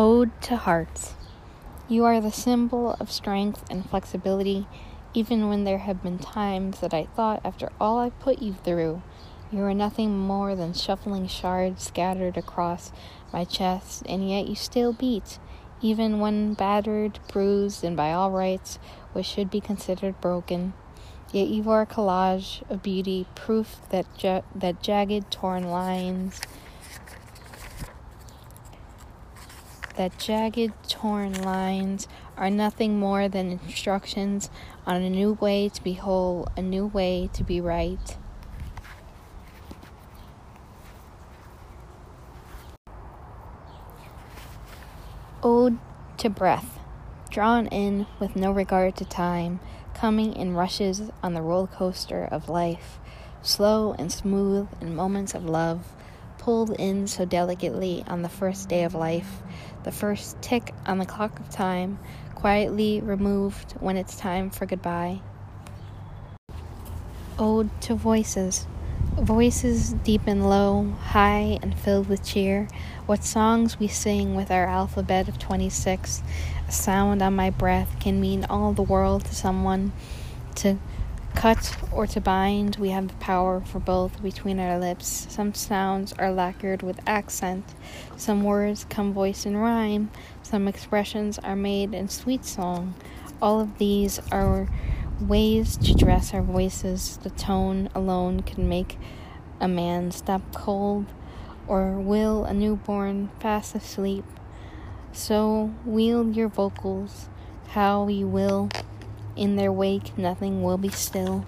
Ode to Hearts. You are the symbol of strength and flexibility, even when there have been times that I thought, after all I put you through, you were nothing more than shuffling shards scattered across my chest, and yet you still beat, even when battered, bruised, and by all rights, what should be considered broken. Yet you are a collage of beauty, proof that ja- that jagged, torn lines that jagged, torn lines are nothing more than instructions on a new way to be whole, a new way to be right. Ode to breath, drawn in with no regard to time, coming in rushes on the roller coaster of life, slow and smooth in moments of love pulled in so delicately on the first day of life, the first tick on the clock of time, quietly removed when it's time for goodbye. Ode to voices. Voices deep and low, high and filled with cheer. What songs we sing with our alphabet of 26. A sound on my breath can mean all the world to someone. To cut or to bind, we have the power for both between our lips. Some sounds are lacquered with accent, some words come voiced in rhyme, some expressions are made in sweet song. All of these are ways to dress our voices. The tone alone can make a man stop cold or will a newborn fast asleep. So wield your vocals how you will. In their wake, nothing will be still.